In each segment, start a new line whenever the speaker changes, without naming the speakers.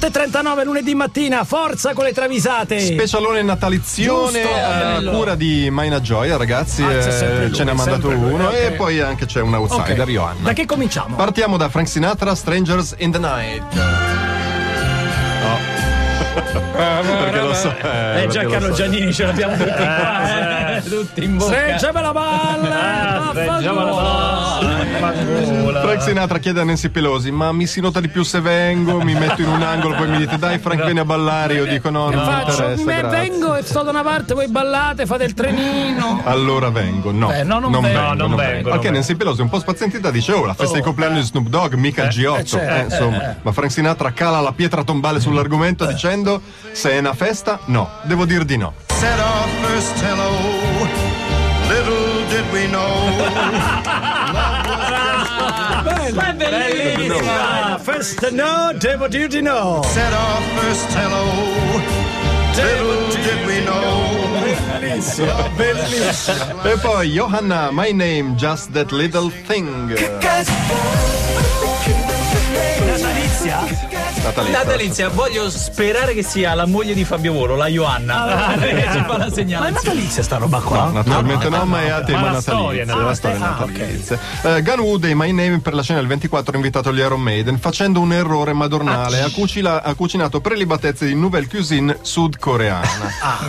8.39 lunedì mattina, forza con le travisate.
Specialone natalizione
Giusto,
a
bello.
cura di Maina Gioia, ragazzi.
Ah,
eh, ce ne ha mandato uno.
ok.
E poi anche c'è un outsider,
Ok.
Johanna.
Da che cominciamo?
Partiamo da Frank Sinatra, Strangers in the Night. No. Perché lo so.
Eh,
perché
Giancarlo
lo so.
Giannini ce l'abbiamo tutti qua, eh, tutti in bocca.
Streggiami la palla!
Streggiamo la palla.
Frank Sinatra chiede a Nancy Pelosi: Ma mi si nota di più se vengo? Mi metto in un angolo, poi mi dite dai, Frank, vieni a ballare. Io dico: No, non mi
Faccio,
interessa.
me
grazie.
vengo e sto da una parte, voi ballate, fate il trenino.
Allora vengo, no.
Eh, no, non vengo.
vengo,
No, non vengo, non
Nancy Pelosi un po' spazientita dice: Oh, la festa di compleanno di Snoop Dogg, mica il G8.
eh, certo,
Eh, insomma, ma Frank Sinatra cala la pietra tombale sull'argomento dicendo: Se è una festa, no, devo dir di no.
said our first hello. Little did we know.
Ma è bellissima!
First no, devo dir di no.
said our first hello. Little did we know.
Bellissimo, bellissimo.
E poi Johanna, my name, just that little thing.
Natalizia?
Natalizia.
Natalizia, voglio sperare che sia la moglie di Fabio Volo, la Ioanna. che ci fa la
Ma è natalizia sta roba qua?
Naturalmente no, ma è a tema
ma la
natalizio.
storia è
la storia
Ah,
natalizia. Eh, Gunwood e My Name per la scena del 24 ha invitato gli Iron Maiden facendo un errore madornale. Ha, cucila- ha cucinato prelibatezze di nouvelle cuisine sudcoreana.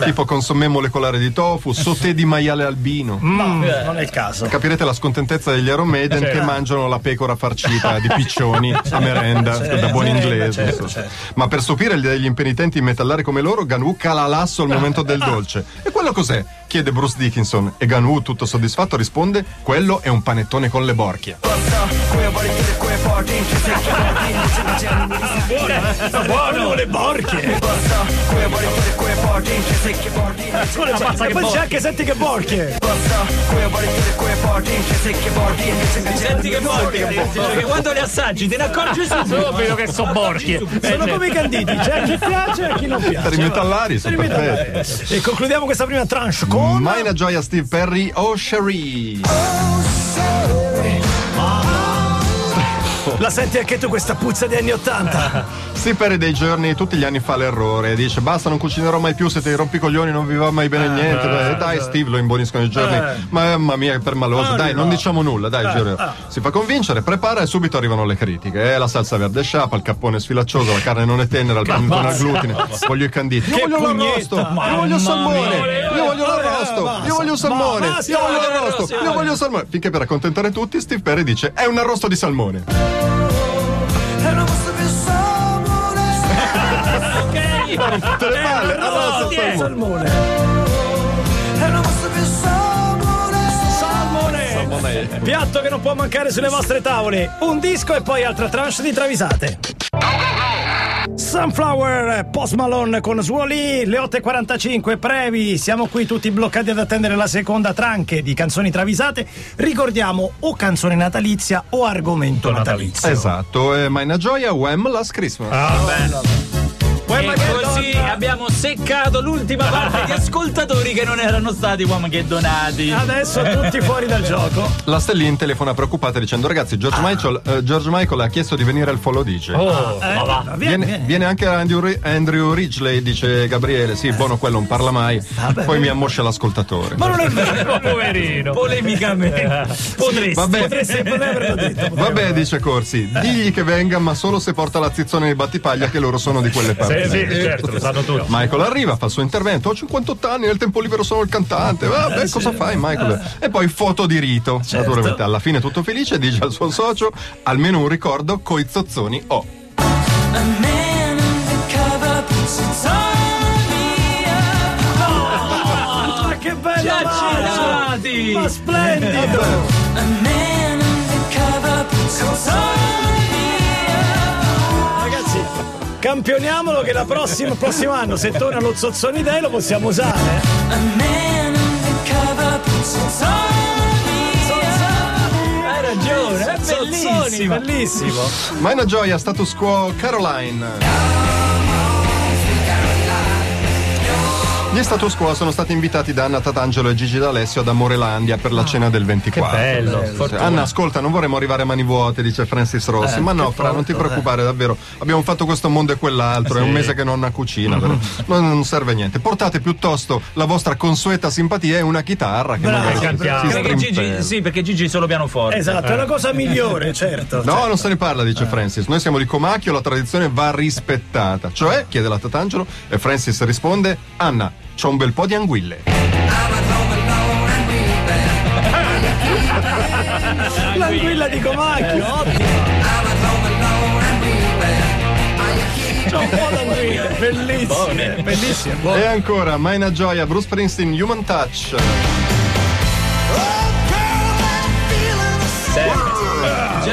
tipo consommé molecolare di tofu, sauté di maiale albino.
No, non è il caso.
Capirete la scontentezza degli Iron Maiden che mangiano la pecora farcita di piccioni a merenda da buon inglese.
Certo,
insomma.
certo.
Ma per stupire degli impenitenti metallari come loro, Ganwoo cala l'asso al momento del dolce. E quello cos'è? Chiede Bruce Dickinson e Ganwoo, tutto soddisfatto, risponde: Quello è un panettone con le borchie.
Buono le borchie. Ma poi c'è anche senti che borchie.
Senti che borchie, perché quando le assaggi te ne accorgi subito che sono borchie.
Sono come i canditi, c'è chi piace e chi non
Per i
piace.
metallari sono perfetti.
E concludiamo questa prima tranche con.
Maina Gioia Steve Perry, Oh Cherie.
La senti anche tu questa puzza di anni Ottanta?
Steve Perry dei giorni tutti gli anni fa l'errore. Dice basta, non cucinerò mai più, siete i rompicoglioni, non vi va mai bene niente. Beh, dai, Steve, lo imboniscono i giorni. Mamma mia, che permaloso. Dai, non diciamo nulla, dai, giuro. Si fa convincere, prepara e subito arrivano le critiche. Eh, la salsa verde sciapa, il cappone sfilaccioso, la carne non è tenera, il panettone al glutine. Voglio i canditi. Io voglio l'arrosto, io voglio il salmone, io voglio l'arrosto, io voglio il salmone, io voglio l'arrosto, io voglio il salmone. Finché per accontentare tutti, Steve Perry dice: È un arrosto di salmone. Tutte le palle, salmone.
Salmone!
Salmone.
Piatto che non può mancare sulle vostre tavole. Un disco e poi altra tranche di travisate. Sunflower, Post Malone con Suoli, le 8.45 brevi, siamo qui tutti bloccati ad attendere la seconda tranche di canzoni travisate. Ricordiamo o canzone natalizia o argomento natalizio.
Esatto, e Maina Gioia, Wham! Last Christmas.
Poi
E così abbiamo seccato l'ultima parte di ascoltatori che non erano stati uomini che donati.
Adesso tutti fuori dal gioco.
La Stellin telefona preoccupata dicendo ragazzi George, Michael, eh, George Michael ha chiesto di venire al Follow Dice.
Oh,
Eh,
ma va.
vieni,
Viene,
vieni.
viene anche Andrew, Andrew Ridgely, dice Gabriele. Sì, buono, quello non parla mai. Poi mi ammoscia l'ascoltatore.
Ma non è vero.
Poverino. Polemicamente. Potresti.
Vabbè,
Potresti non averlo detto.
vabbè, dice Corsi. Digli che venga, ma solo se porta la zizzone di battipaglia che loro sono di quelle parti.
Sì, sì, certo, lo sanno tutti.
Michael arriva, fa il suo intervento. Ho 58 anni, nel tempo libero sono il cantante. Vabbè, cosa fai, Michael? E poi foto di rito. Naturalmente, alla fine tutto felice, dice al suo socio: almeno un ricordo coi zozzoni ho.
Ma che bello!
Accidenti.
Ma splendido! Ragazzi, campioniamolo che la prossima, prossimo anno se torna lo Zozzoni Day lo possiamo usare.
Hai ragione, è
Zozzoni,
bellissimo.
bellissimo.
Maina Gioia, status quo Caroline. Gli status quo sono stati invitati da Anna Tatangelo e Gigi D'Alessio ad Amorelandia per la cena del 24.
Che bello.
Sì. Anna, ascolta, non vorremmo arrivare a mani vuote, dice Francis Rossi.
Eh,
ma no, Fra, non ti
pronto,
preoccupare, davvero. Abbiamo fatto questo mondo e quell'altro. È un mese che nonna cucina. però Non, non serve a niente. Portate piuttosto la vostra consueta simpatia e una chitarra che
Bravo,
magari si,
Cantiamo. Perché Gigi, sì, perché Gigi solo pianoforte.
Esatto, è la cosa migliore, certo.
No, non se ne parla, dice Francis. Noi siamo di Comacchio, la tradizione va rispettata. Cioè, chiede la Tatangelo e Francis risponde: Anna, c'ho un bel po' di anguille.
L'anguilla di Comacchio, ottimo. C'è un po' d'anguilla, bellissimo, bellissimo.
E ancora, Maina Gioia, Bruce Springsteen, Human Touch.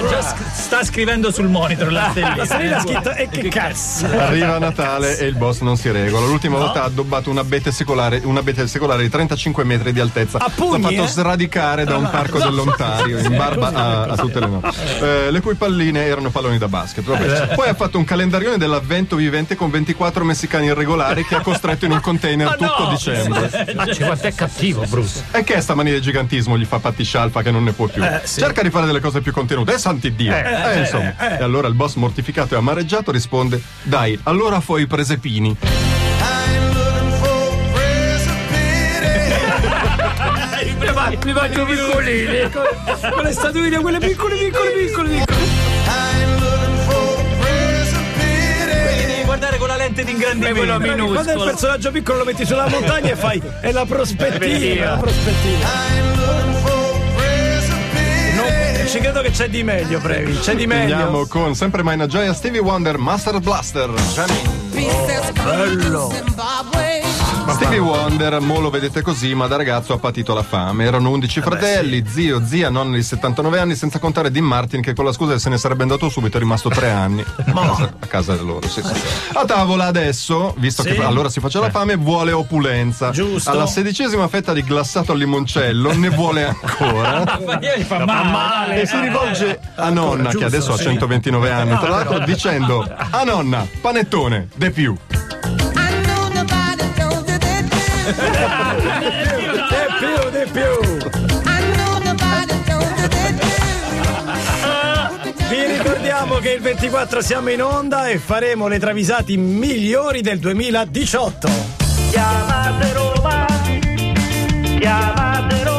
Già, già sc- sta scrivendo sul monitor la stellina.
La stellina ha scritto e che cazzo.
Arriva Natale e il boss non si regola. L'ultima volta ha addobbato un abete secolare, un abete secolare di 35 metri di altezza.
A pugni,
L'ha fatto
eh?
sradicare da un parco dell'Ontario in barba a, a tutte le notti. Eh, le cui palline erano palloni da basket. Vabbè. Poi ha fatto un calendarione dell'avvento vivente con 24 messicani irregolari che ha costretto in un container tutto dicembre.
Macci, quanto è cattivo, Bruce.
E che è sta mania di gigantismo gli fa Patti Scialfa che non ne può più.
Eh, sì.
Cerca di fare delle cose più contenute. Eh, santi Dio. Eh, insomma. E allora il boss mortificato e amareggiato risponde: Dai, allora fai i presepini.
I'm looking for recipe.
Mi voglio piccolini.
Con le statuine, quelle piccole, piccole, piccole, piccole.
I'm looking for recipe.
Devi guardare con la lente di ingrandimento.
quello
Quando il
minuscolo.
personaggio piccolo lo metti sulla montagna e fai è la prospettiva, la prospettiva. Ci credo che c'è di meglio, Previ. C'è di
Andiamo
meglio.
con sempre Maina Gioia, Stevie Wonder, Master Blaster. Jamming.
Bello.
Stevie Wonder, mo lo vedete così, ma da ragazzo ha patito la fame. Erano 11 fratelli, zio, zia, nonna di 79 anni, senza contare Dean Martin che con la scusa che se ne sarebbe andato subito è rimasto tre anni a casa, a casa loro. Sì, sì. A tavola adesso, visto
Sì.
che allora si faceva la fame, vuole opulenza.
Giusto.
Alla sedicesima fetta di glassato al limoncello ne vuole ancora.
Ma gli fa male.
E si rivolge a nonna, che
giusto,
adesso ha
sì.
129 anni, tra l'altro, dicendo: A nonna, panettone, de più.
Di più, di più. Vi ricordiamo che il 24 siamo in onda e faremo le travisati migliori del 2018.
Chiamate Roma, chiamate Roma.